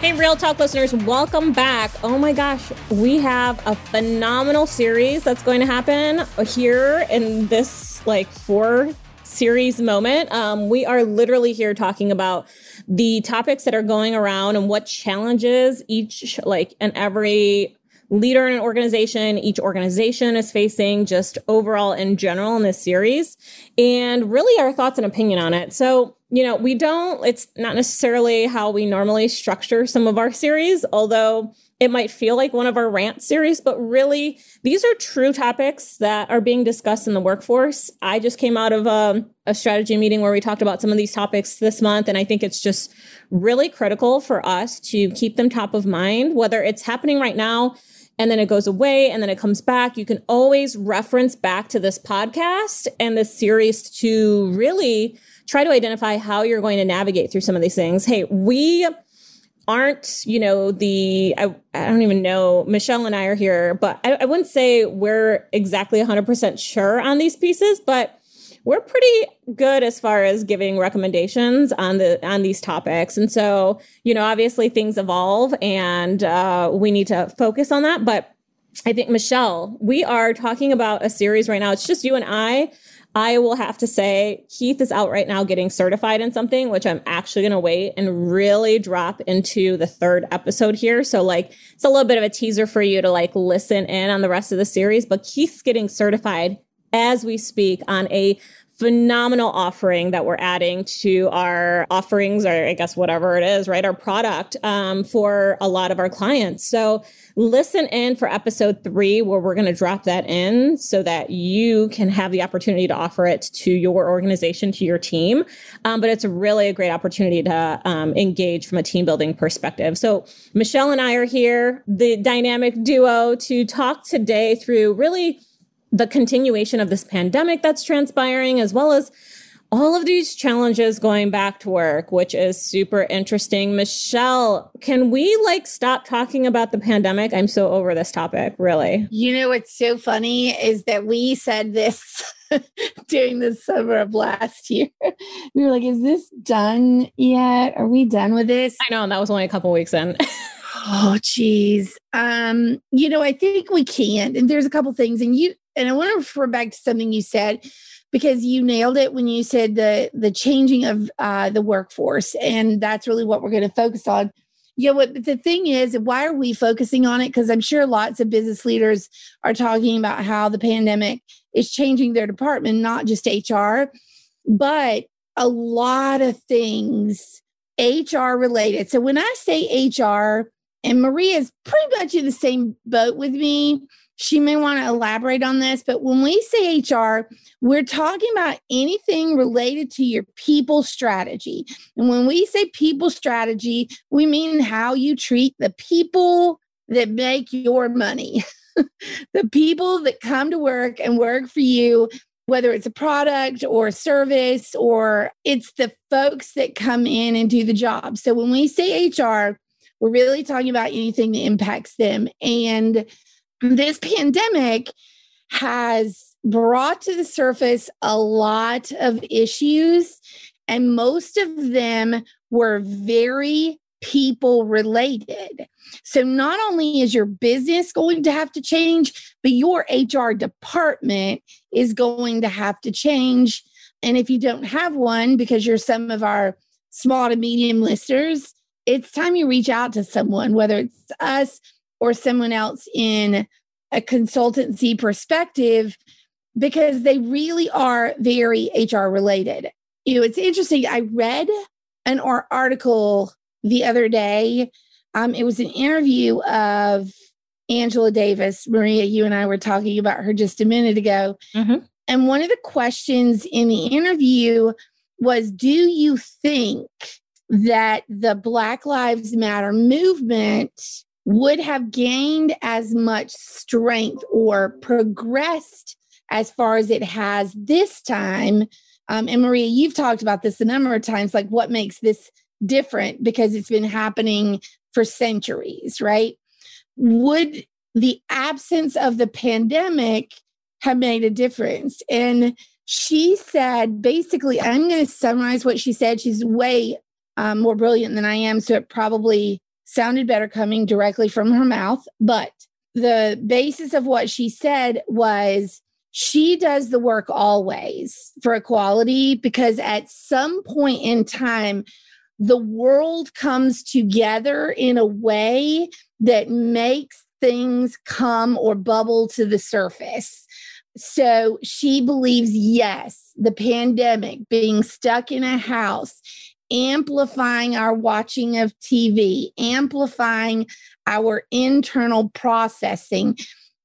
Hey, Real Talk listeners, welcome back. Oh my gosh, we have a phenomenal series that's going to happen here in this like four series moment. Um, we are literally here talking about the topics that are going around and what challenges each like and every leader in an organization, each organization is facing just overall in general in this series, and really our thoughts and opinion on it. So, you know, we don't, it's not necessarily how we normally structure some of our series, although it might feel like one of our rant series, but really these are true topics that are being discussed in the workforce. I just came out of a, um, a, strategy meeting where we talked about some of these topics this month. And I think it's just really critical for us to keep them top of mind, whether it's happening right now and then it goes away and then it comes back. You can always reference back to this podcast and this series to really try to identify how you're going to navigate through some of these things. Hey, we aren't, you know, the, I, I don't even know, Michelle and I are here, but I, I wouldn't say we're exactly 100% sure on these pieces, but we're pretty good as far as giving recommendations on the on these topics and so you know obviously things evolve and uh, we need to focus on that but i think michelle we are talking about a series right now it's just you and i I will have to say, Keith is out right now getting certified in something, which I'm actually going to wait and really drop into the third episode here. So, like, it's a little bit of a teaser for you to like listen in on the rest of the series. But Keith's getting certified as we speak on a phenomenal offering that we're adding to our offerings or I guess whatever it is, right? Our product um, for a lot of our clients. So listen in for episode three where we're going to drop that in so that you can have the opportunity to offer it to your organization, to your team. Um, but it's really a great opportunity to um, engage from a team building perspective. So Michelle and I are here, the dynamic duo to talk today through really the continuation of this pandemic that's transpiring, as well as all of these challenges going back to work, which is super interesting. Michelle, can we like stop talking about the pandemic? I'm so over this topic, really. You know, what's so funny is that we said this during the summer of last year. We were like, is this done yet? Are we done with this? I know. And that was only a couple weeks in. oh, geez. Um, you know, I think we can. And there's a couple things, and you and I want to refer back to something you said because you nailed it when you said the the changing of uh, the workforce, and that's really what we're going to focus on. You know what the thing is, why are we focusing on it? Because I'm sure lots of business leaders are talking about how the pandemic is changing their department, not just HR, but a lot of things HR related. So when I say HR, and Maria is pretty much in the same boat with me she may want to elaborate on this, but when we say HR, we're talking about anything related to your people strategy. And when we say people strategy, we mean how you treat the people that make your money, the people that come to work and work for you, whether it's a product or a service, or it's the folks that come in and do the job. So when we say HR, we're really talking about anything that impacts them. And this pandemic has brought to the surface a lot of issues, and most of them were very people related. So, not only is your business going to have to change, but your HR department is going to have to change. And if you don't have one, because you're some of our small to medium listeners, it's time you reach out to someone, whether it's us or someone else in a consultancy perspective because they really are very HR related. You know, it's interesting. I read an article the other day. Um, it was an interview of Angela Davis. Maria, you and I were talking about her just a minute ago. Mm-hmm. And one of the questions in the interview was Do you think that the Black Lives Matter movement would have gained as much strength or progressed as far as it has this time. Um, and Maria, you've talked about this a number of times, like what makes this different because it's been happening for centuries, right? Would the absence of the pandemic have made a difference? And she said, basically, I'm going to summarize what she said. She's way um, more brilliant than I am, so it probably sounded better coming directly from her mouth. But the basis of what she said was she does the work always for equality because at some point in time, the world comes together in a way that makes things come or bubble to the surface. So she believes, yes, the pandemic, being stuck in a house, amplifying our watching of TV, amplifying our internal processing,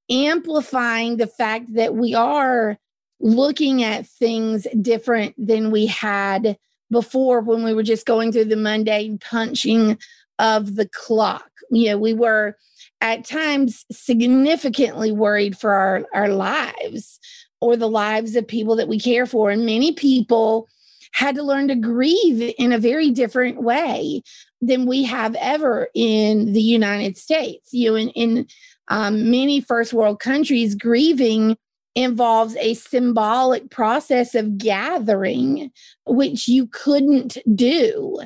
amplifying the fact that we are looking at things different than we had before when we were just going through the mundane punching of the clock. You know, we were at times significantly worried for our, our lives or the lives of people that we care for. And many people had to learn to grieve in a very different way than we have ever in the United States. You know, in, in um, many first world countries, grieving involves a symbolic process of gathering, which you couldn't do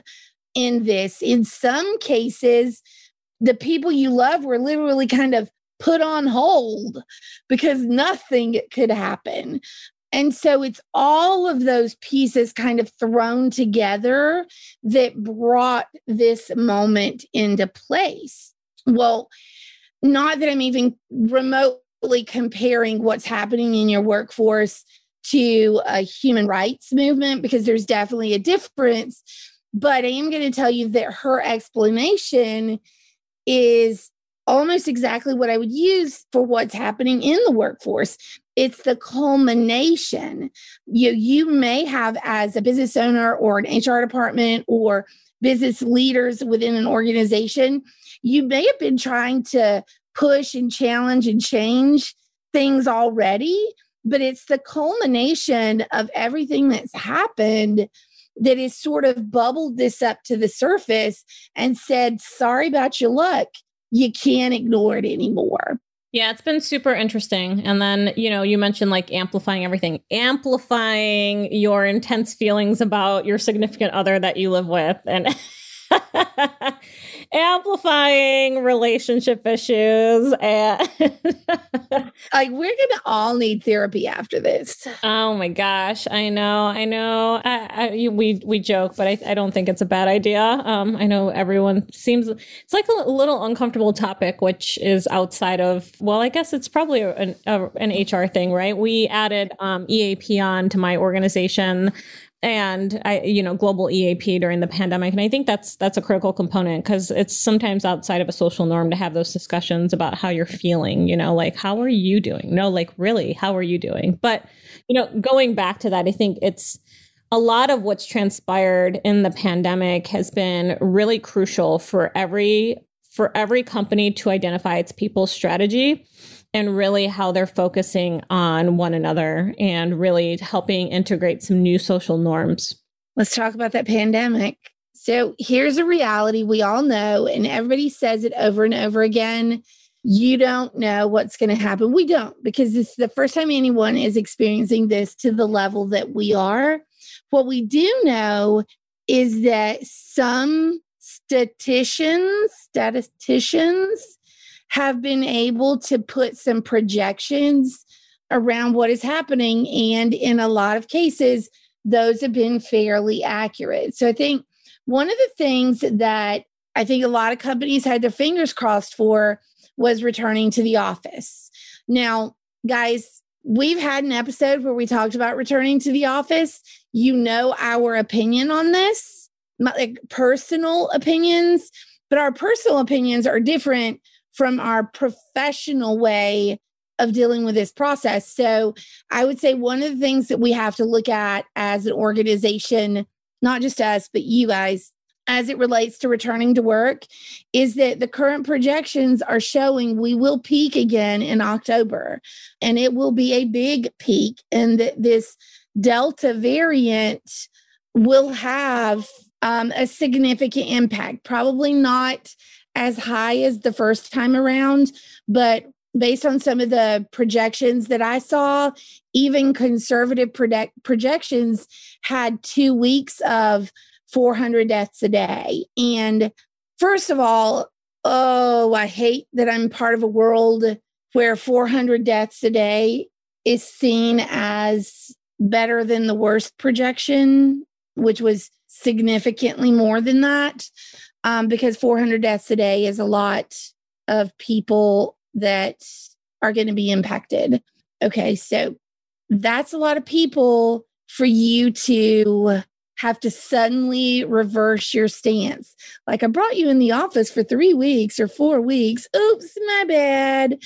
in this. In some cases, the people you love were literally kind of put on hold because nothing could happen. And so it's all of those pieces kind of thrown together that brought this moment into place. Well, not that I'm even remotely comparing what's happening in your workforce to a human rights movement because there's definitely a difference. But I am going to tell you that her explanation is almost exactly what I would use for what's happening in the workforce. It's the culmination. You, you may have, as a business owner or an HR department or business leaders within an organization, you may have been trying to push and challenge and change things already, but it's the culmination of everything that's happened that has sort of bubbled this up to the surface and said, sorry about your luck. You can't ignore it anymore. Yeah, it's been super interesting. And then, you know, you mentioned like amplifying everything, amplifying your intense feelings about your significant other that you live with. And amplifying relationship issues and like we're gonna all need therapy after this. Oh my gosh. I know i know. I, I, we we joke but I, I don't think it's a bad idea. Um i know everyone seems it's like a little uncomfortable topic which is outside of well i guess it's probably an, a, an hr thing right? We added um eap on to my organization and I, you know, global EAP during the pandemic. And I think that's that's a critical component because it's sometimes outside of a social norm to have those discussions about how you're feeling. You know, like how are you doing? No, like really, how are you doing? But you know, going back to that, I think it's a lot of what's transpired in the pandemic has been really crucial for every for every company to identify its people strategy and really how they're focusing on one another and really helping integrate some new social norms. Let's talk about that pandemic. So here's a reality we all know, and everybody says it over and over again. You don't know what's going to happen. We don't, because it's the first time anyone is experiencing this to the level that we are. What we do know is that some statisticians, statisticians have been able to put some projections around what is happening. And in a lot of cases, those have been fairly accurate. So I think one of the things that I think a lot of companies had their fingers crossed for was returning to the office. Now, guys, we've had an episode where we talked about returning to the office. You know our opinion on this, like personal opinions, but our personal opinions are different from our professional way of dealing with this process. So I would say one of the things that we have to look at as an organization, not just us, but you guys, as it relates to returning to work, is that the current projections are showing we will peak again in October. And it will be a big peak. And that this Delta variant will have um, a significant impact. Probably not as high as the first time around, but based on some of the projections that I saw, even conservative project- projections had two weeks of 400 deaths a day. And first of all, oh, I hate that I'm part of a world where 400 deaths a day is seen as better than the worst projection, which was significantly more than that, um, because 400 deaths a day is a lot of people that are going to be impacted. Okay, so that's a lot of people for you to have to suddenly reverse your stance. Like I brought you in the office for three weeks or four weeks. Oops, my bad.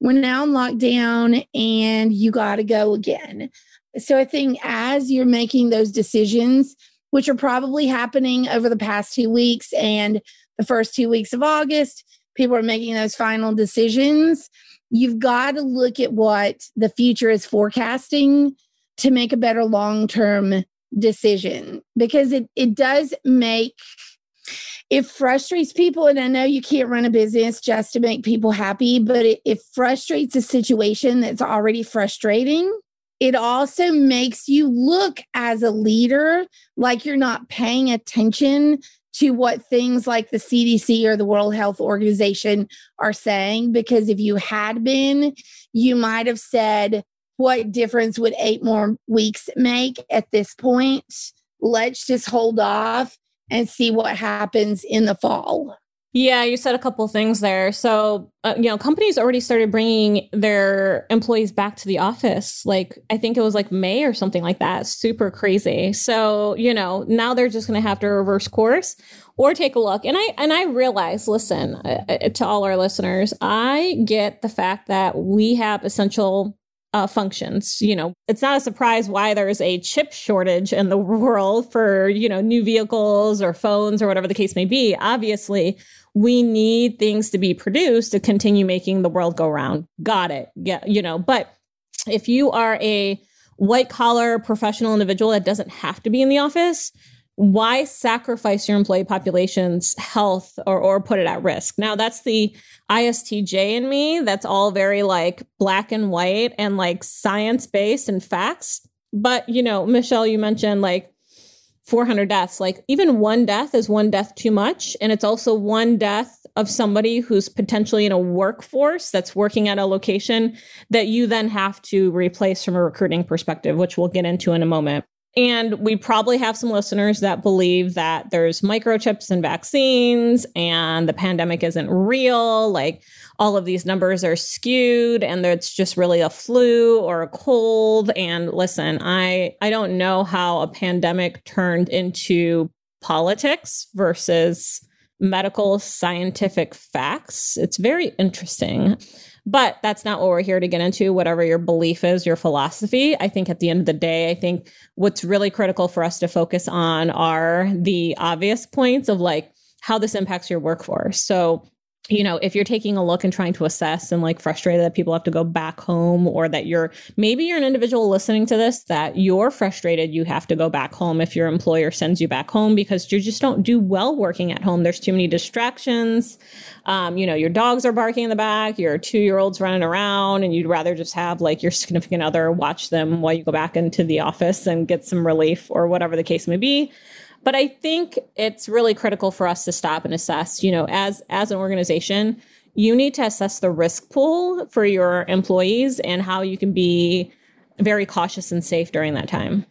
We're now in lockdown and you got to go again. So I think as you're making those decisions, which are probably happening over the past two weeks and the first two weeks of August, people are making those final decisions. You've got to look at what the future is forecasting to make a better long term decision because it, it does make it frustrates people and i know you can't run a business just to make people happy but it, it frustrates a situation that's already frustrating it also makes you look as a leader like you're not paying attention to what things like the CDC or the World Health Organization are saying. Because if you had been, you might have said, What difference would eight more weeks make at this point? Let's just hold off and see what happens in the fall. Yeah, you said a couple things there. So, uh, you know, companies already started bringing their employees back to the office. Like, I think it was like May or something like that. Super crazy. So, you know, now they're just going to have to reverse course or take a look. And I and I realize, listen, uh, uh, to all our listeners, I get the fact that we have essential uh, functions. You know, it's not a surprise why there is a chip shortage in the world for, you know, new vehicles or phones or whatever the case may be. Obviously, we need things to be produced to continue making the world go round. Got it. Yeah, you know, but if you are a white collar professional individual that doesn't have to be in the office, why sacrifice your employee population's health or, or put it at risk? Now, that's the ISTJ in me. That's all very like black and white and like science based and facts. But, you know, Michelle, you mentioned like 400 deaths. Like even one death is one death too much. And it's also one death of somebody who's potentially in a workforce that's working at a location that you then have to replace from a recruiting perspective, which we'll get into in a moment. And we probably have some listeners that believe that there's microchips and vaccines and the pandemic isn't real. Like all of these numbers are skewed and it's just really a flu or a cold. And listen, I, I don't know how a pandemic turned into politics versus medical scientific facts. It's very interesting. But that's not what we're here to get into, whatever your belief is, your philosophy. I think at the end of the day, I think what's really critical for us to focus on are the obvious points of like how this impacts your workforce. So you know, if you're taking a look and trying to assess and like frustrated that people have to go back home or that you're maybe you're an individual listening to this that you're frustrated you have to go back home if your employer sends you back home because you just don't do well working at home. There's too many distractions. Um, you know, your dogs are barking in the back, your two year old's running around, and you'd rather just have like your significant other watch them while you go back into the office and get some relief or whatever the case may be. But I think it's really critical for us to stop and assess, you know, as as an organization, you need to assess the risk pool for your employees and how you can be very cautious and safe during that time.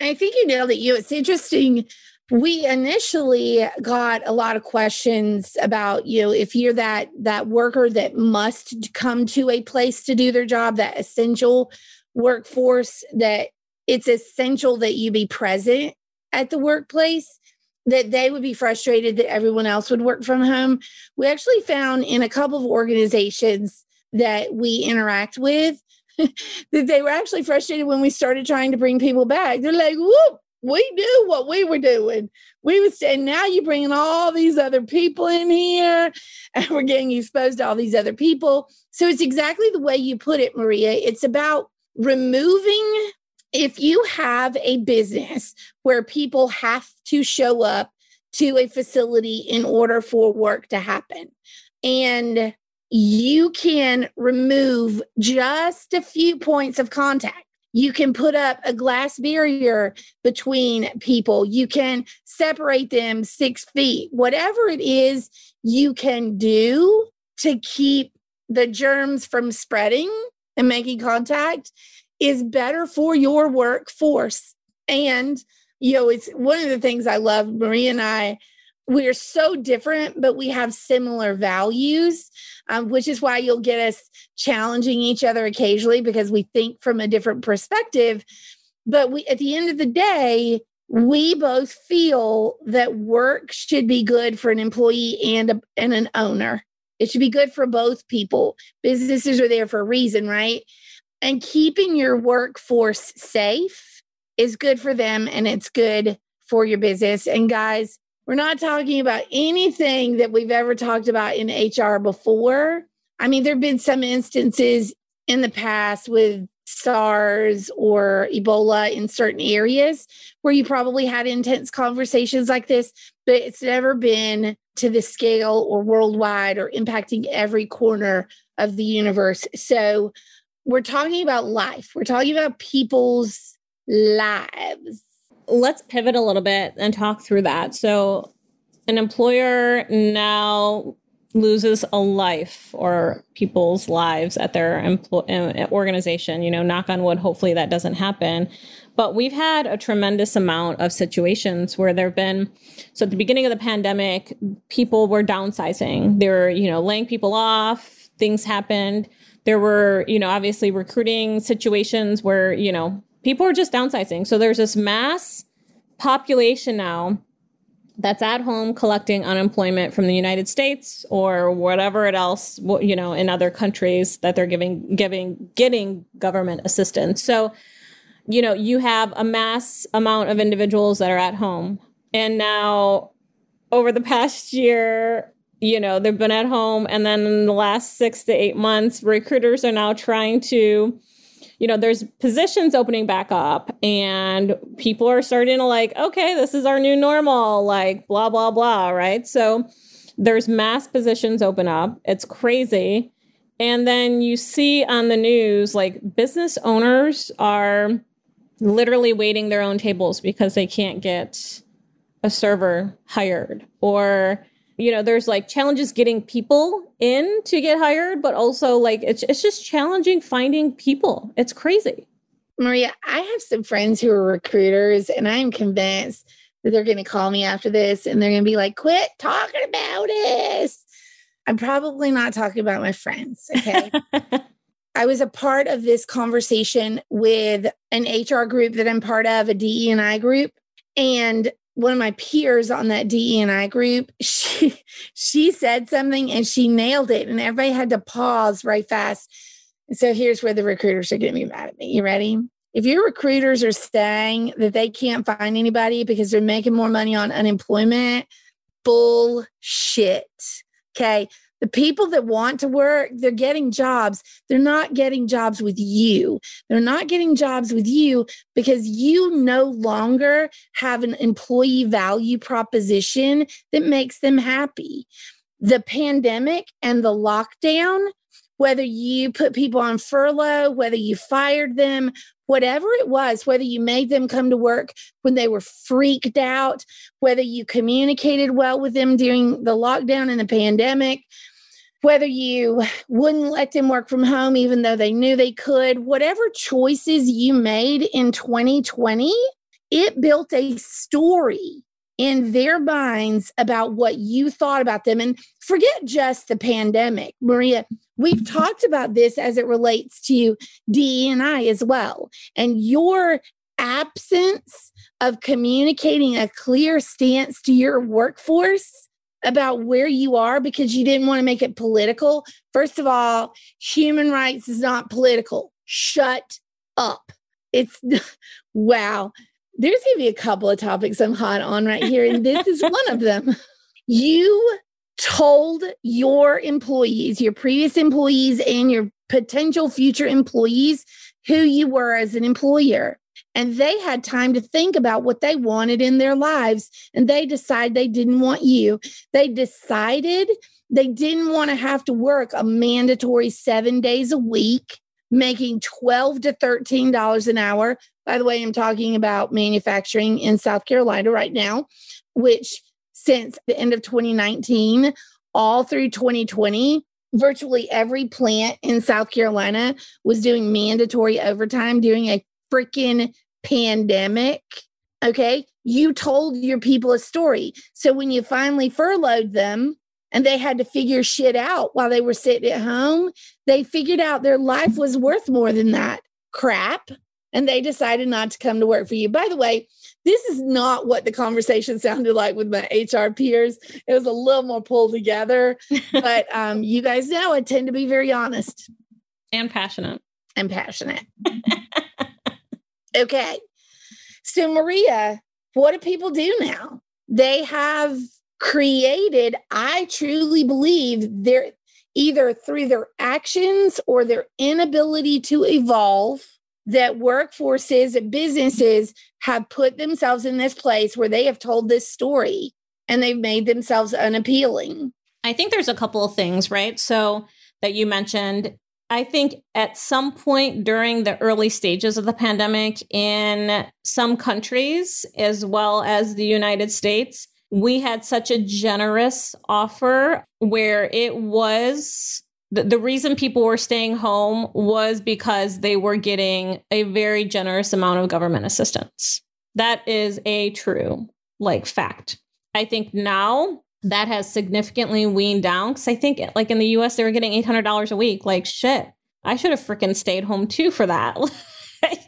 I think you nailed it. You it's interesting. We initially got a lot of questions about, you know, if you're that that worker that must come to a place to do their job, that essential workforce that it's essential that you be present at the workplace that they would be frustrated that everyone else would work from home. We actually found in a couple of organizations that we interact with that they were actually frustrated when we started trying to bring people back. They're like, whoop, we knew what we were doing. We was saying, now you're bringing all these other people in here and we're getting exposed to all these other people. So it's exactly the way you put it, Maria. It's about removing if you have a business where people have to show up to a facility in order for work to happen and you can remove just a few points of contact You can put up a glass barrier between people. You can separate them six feet. Whatever it is you can do to keep the germs from spreading and making contact is better for your workforce. And, you know, it's one of the things I love. Marie and I, we're so different, but we have similar values, um, which is why you'll get us challenging each other occasionally because we think from a different perspective. But we, at the end of the day, we both feel that work should be good for an employee and a, and an owner. It should be good for both people. Businesses are there for a reason, right? And keeping your workforce safe is good for them and it's good for your business. And guys, we're not talking about anything that we've ever talked about in HR before. I mean, there have been some instances in the past with SARS or Ebola in certain areas where you probably had intense conversations like this, but it's never been to the scale or worldwide or impacting every corner of the universe. So we're talking about life, we're talking about people's lives. Let's pivot a little bit and talk through that. So, an employer now loses a life or people's lives at their empl- uh, organization. You know, knock on wood, hopefully that doesn't happen. But we've had a tremendous amount of situations where there have been, so at the beginning of the pandemic, people were downsizing. They were, you know, laying people off, things happened. There were, you know, obviously recruiting situations where, you know, people are just downsizing. So there's this mass population now that's at home collecting unemployment from the United States or whatever it else you know in other countries that they're giving giving getting government assistance. So you know you have a mass amount of individuals that are at home and now over the past year you know they've been at home and then in the last 6 to 8 months recruiters are now trying to you know, there's positions opening back up and people are starting to like, okay, this is our new normal, like blah, blah, blah, right? So there's mass positions open up. It's crazy. And then you see on the news, like business owners are literally waiting their own tables because they can't get a server hired or you know there's like challenges getting people in to get hired but also like it's it's just challenging finding people. It's crazy. Maria i have some friends who are recruiters and i'm convinced that they're going to call me after this and they're going to be like quit talking about this. I'm probably not talking about my friends okay? I was a part of this conversation with an HR group that I'm part of, a DE and I group, and one of my peers on that DE&I group, she she said something and she nailed it, and everybody had to pause right fast. So here's where the recruiters are going to be mad at me. You ready? If your recruiters are saying that they can't find anybody because they're making more money on unemployment, bullshit. Okay. The people that want to work, they're getting jobs. They're not getting jobs with you. They're not getting jobs with you because you no longer have an employee value proposition that makes them happy. The pandemic and the lockdown, whether you put people on furlough, whether you fired them, whatever it was, whether you made them come to work when they were freaked out, whether you communicated well with them during the lockdown and the pandemic, whether you wouldn't let them work from home even though they knew they could, whatever choices you made in 2020, it built a story in their minds about what you thought about them. And forget just the pandemic, Maria. We've talked about this as it relates to DE and I as well. And your absence of communicating a clear stance to your workforce about where you are because you didn't want to make it political. First of all, human rights is not political. Shut up. It's wow. There's going to be a couple of topics I'm hot on right here, and this is one of them. You told your employees, your previous employees, and your potential future employees who you were as an employer and they had time to think about what they wanted in their lives and they decided they didn't want you. They decided they didn't want to have to work a mandatory 7 days a week making 12 to 13 dollars an hour. By the way i'm talking about manufacturing in south carolina right now which since the end of 2019 all through 2020 virtually every plant in south carolina was doing mandatory overtime during a freaking pandemic okay you told your people a story so when you finally furloughed them and they had to figure shit out while they were sitting at home. They figured out their life was worth more than that crap. And they decided not to come to work for you. By the way, this is not what the conversation sounded like with my HR peers. It was a little more pulled together. but um, you guys know I tend to be very honest and passionate. And passionate. okay. So, Maria, what do people do now? They have created, I truly believe they're either through their actions or their inability to evolve that workforces and businesses have put themselves in this place where they have told this story and they've made themselves unappealing. I think there's a couple of things, right? So that you mentioned. I think at some point during the early stages of the pandemic in some countries, as well as the United States, we had such a generous offer where it was the, the reason people were staying home was because they were getting a very generous amount of government assistance. That is a true like fact. I think now that has significantly weaned down because I think like in the US they were getting $800 a week. Like shit, I should have freaking stayed home too for that. like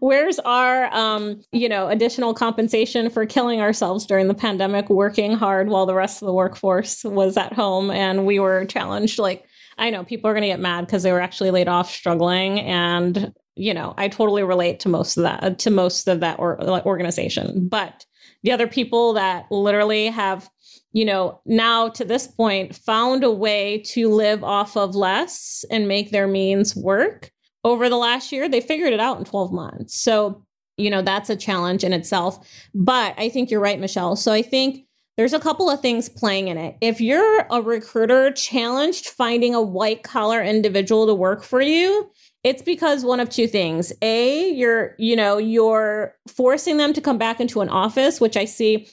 Where's our, um, you know, additional compensation for killing ourselves during the pandemic, working hard while the rest of the workforce was at home and we were challenged? Like, I know people are going to get mad because they were actually laid off, struggling, and you know, I totally relate to most of that to most of that or, organization. But the other people that literally have, you know, now to this point found a way to live off of less and make their means work over the last year, they figured it out in 12 months. So, you know, that's a challenge in itself. But I think you're right, Michelle. So I think there's a couple of things playing in it. If you're a recruiter challenged finding a white collar individual to work for you, it's because one of two things. A, you're, you know, you're forcing them to come back into an office, which I see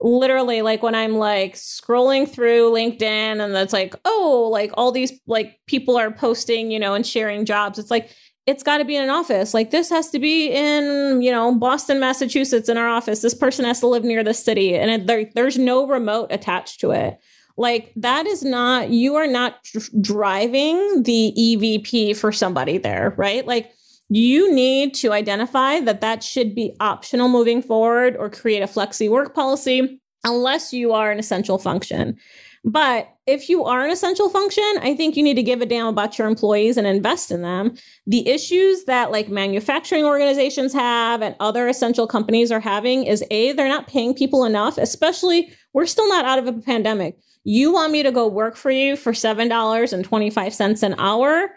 literally like when I'm like scrolling through LinkedIn and that's like, oh, like all these like people are posting, you know, and sharing jobs. It's like, it's got to be in an office. Like this has to be in, you know, Boston, Massachusetts in our office. This person has to live near the city and it, there, there's no remote attached to it. Like that is not, you are not dr- driving the EVP for somebody there, right? Like you need to identify that that should be optional moving forward or create a flexi work policy unless you are an essential function. But if you are an essential function, I think you need to give a damn about your employees and invest in them. The issues that like manufacturing organizations have and other essential companies are having is A, they're not paying people enough, especially we're still not out of a pandemic. You want me to go work for you for $7.25 an hour?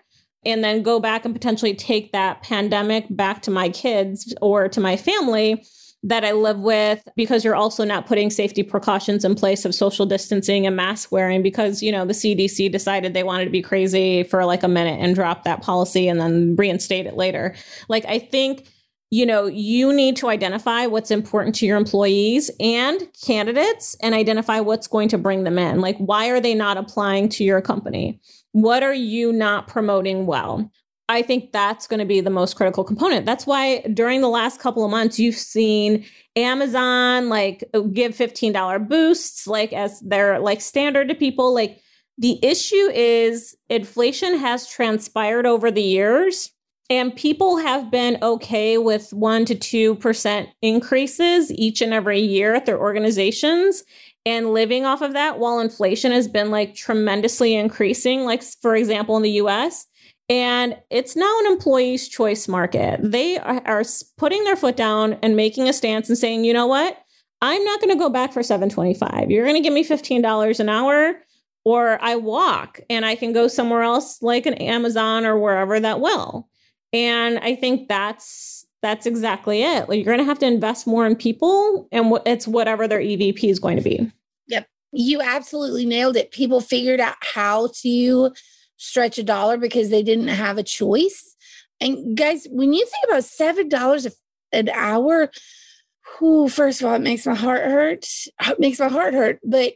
and then go back and potentially take that pandemic back to my kids or to my family that I live with because you're also not putting safety precautions in place of social distancing and mask wearing because, you know, the CDC decided they wanted to be crazy for like a minute and drop that policy and then reinstate it later. Like, I think you know, you need to identify what's important to your employees and candidates and identify what's going to bring them in. Like, why are they not applying to your company? What are you not promoting well? I think that's going to be the most critical component. That's why during the last couple of months, you've seen Amazon like give $15 boosts, like as their like standard to people. Like the issue is inflation has transpired over the years and people have been okay with one to two percent increases each and every year at their organizations and living off of that while inflation has been like tremendously increasing, like for example, in the US. And it's now an employee's choice market. They are, are putting their foot down and making a stance and saying, you know what? I'm not going to go back for 725. You're going to give me $15 an hour or I walk and I can go somewhere else like an Amazon or wherever that will. And I think that's that's exactly it. Like you're going to have to invest more in people and it's whatever their EVP is going to be. Yep. You absolutely nailed it. People figured out how to stretch a dollar because they didn't have a choice. And guys, when you think about seven dollars an hour, who first of all, it makes my heart hurt. It makes my heart hurt. But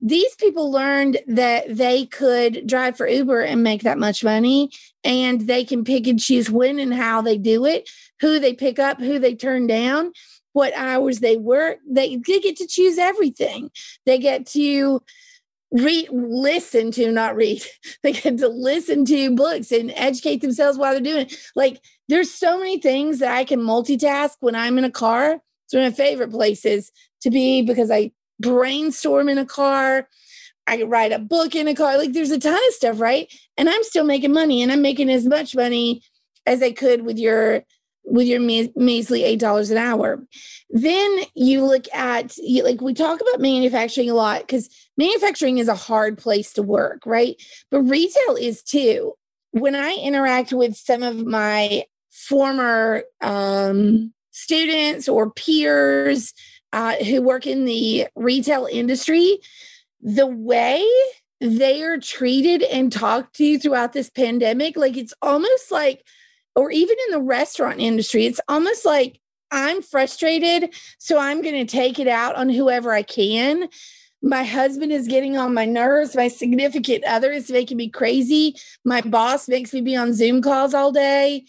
these people learned that they could drive for Uber and make that much money, and they can pick and choose when and how they do it, who they pick up, who they turn down, what hours they work. They, they get to choose everything. They get to read listen to not read they get to listen to books and educate themselves while they're doing it like there's so many things that i can multitask when i'm in a car it's one of my favorite places to be because i brainstorm in a car i write a book in a car like there's a ton of stuff right and i'm still making money and i'm making as much money as i could with your with your measly eight dollars an hour. Then you look at like we talk about manufacturing a lot because manufacturing is a hard place to work, right? But retail is too. When I interact with some of my former um, students or peers uh, who work in the retail industry, the way they are treated and talked to throughout this pandemic, like it's almost like or even in the restaurant industry, it's almost like I'm frustrated, so I'm going to take it out on whoever I can. My husband is getting on my nerves. My significant other is making me crazy. My boss makes me be on Zoom calls all day.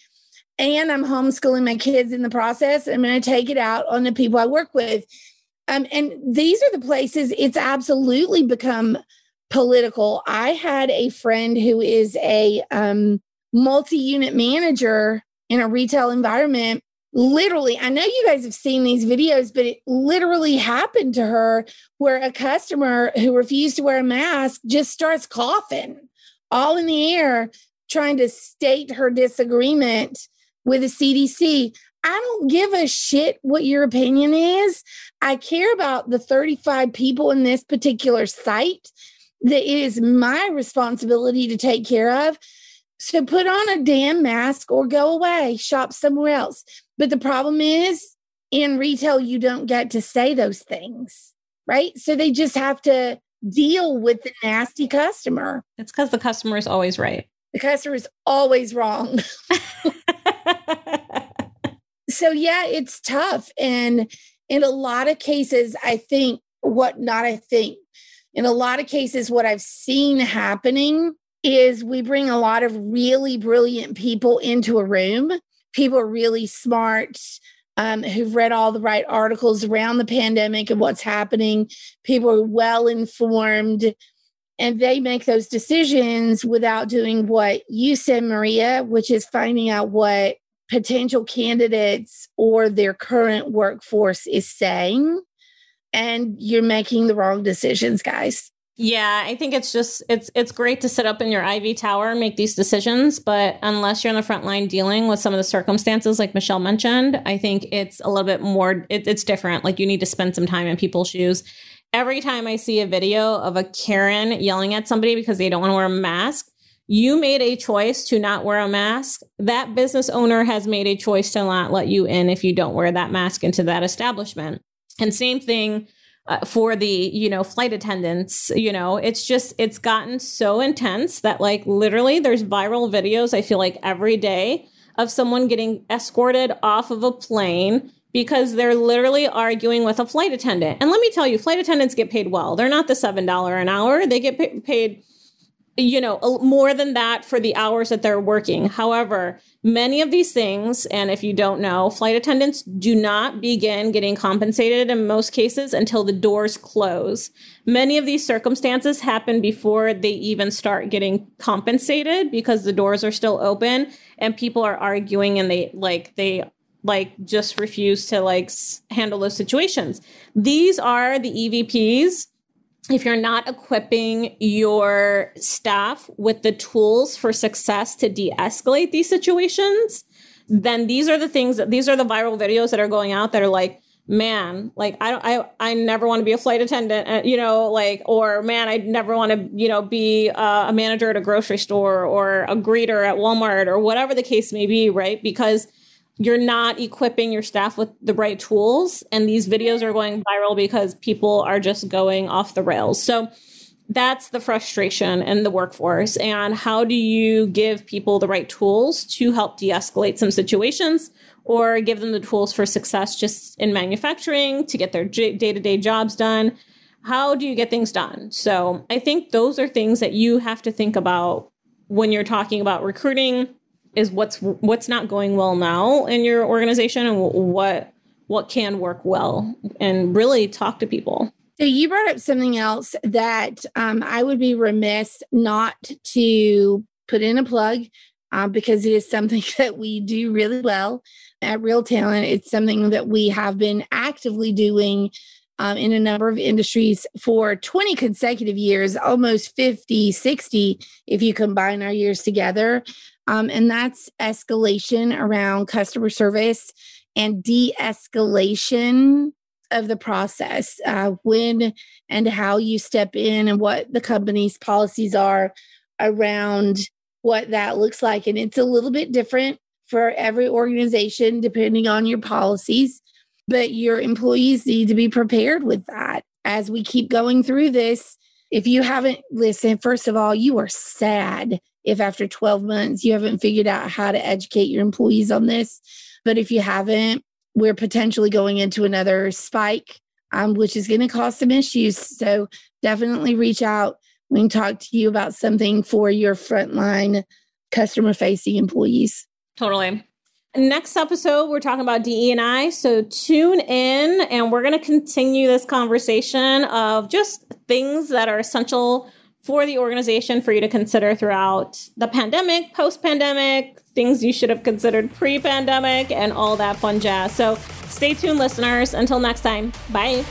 And I'm homeschooling my kids in the process. I'm going to take it out on the people I work with. Um, and these are the places it's absolutely become political. I had a friend who is a um, multi unit manager in a retail environment literally i know you guys have seen these videos but it literally happened to her where a customer who refused to wear a mask just starts coughing all in the air trying to state her disagreement with the cdc i don't give a shit what your opinion is i care about the 35 people in this particular site that it is my responsibility to take care of so put on a damn mask or go away, shop somewhere else. But the problem is in retail, you don't get to say those things, right? So they just have to deal with the nasty customer. It's because the customer is always right. The customer is always wrong. so, yeah, it's tough. And in a lot of cases, I think what not, I think, in a lot of cases, what I've seen happening is we bring a lot of really brilliant people into a room. People are really smart, um, who've read all the right articles around the pandemic and what's happening. People are well informed and they make those decisions without doing what you said, Maria, which is finding out what potential candidates or their current workforce is saying. And you're making the wrong decisions, guys. Yeah, I think it's just it's it's great to sit up in your ivy tower and make these decisions, but unless you're on the front line dealing with some of the circumstances like Michelle mentioned, I think it's a little bit more it, it's different. Like you need to spend some time in people's shoes. Every time I see a video of a Karen yelling at somebody because they don't want to wear a mask, you made a choice to not wear a mask. That business owner has made a choice to not let you in if you don't wear that mask into that establishment. And same thing uh, for the you know flight attendants you know it's just it's gotten so intense that like literally there's viral videos i feel like every day of someone getting escorted off of a plane because they're literally arguing with a flight attendant and let me tell you flight attendants get paid well they're not the seven dollar an hour they get paid you know, more than that for the hours that they're working. However, many of these things, and if you don't know, flight attendants do not begin getting compensated in most cases until the doors close. Many of these circumstances happen before they even start getting compensated because the doors are still open and people are arguing and they like, they like just refuse to like handle those situations. These are the EVPs if you're not equipping your staff with the tools for success to de-escalate these situations, then these are the things that these are the viral videos that are going out that are like, man, like I don't, I, I never want to be a flight attendant, uh, you know, like, or man, I never want to, you know, be uh, a manager at a grocery store or a greeter at Walmart or whatever the case may be, right? Because you're not equipping your staff with the right tools and these videos are going viral because people are just going off the rails so that's the frustration in the workforce. And how do you give people the right tools to help de escalate some situations or give them the tools for success just in manufacturing to get their day to day jobs done? How do you get things done? So I think those are things that you have to think about when you're talking about recruiting is what's what's not going well now in your organization and what what can work well and really talk to people. So you brought up something else that um, I would be remiss not to put in a plug uh, because it is something that we do really well at Real Talent. It's something that we have been actively doing um, in a number of industries for 20 consecutive years, almost 50, 60, if you combine our years together. Um, and that's escalation around customer service and de escalation of the process, uh, when and how you step in, and what the company's policies are around what that looks like. And it's a little bit different for every organization, depending on your policies, but your employees need to be prepared with that as we keep going through this. If you haven't listened, first of all, you are sad if after 12 months you haven't figured out how to educate your employees on this. But if you haven't, we're potentially going into another spike, um, which is going to cause some issues. So definitely reach out. We can talk to you about something for your frontline customer facing employees. Totally. Next episode, we're talking about DE and I. So tune in, and we're going to continue this conversation of just things that are essential for the organization for you to consider throughout the pandemic, post pandemic, things you should have considered pre pandemic, and all that fun jazz. So stay tuned, listeners. Until next time, bye.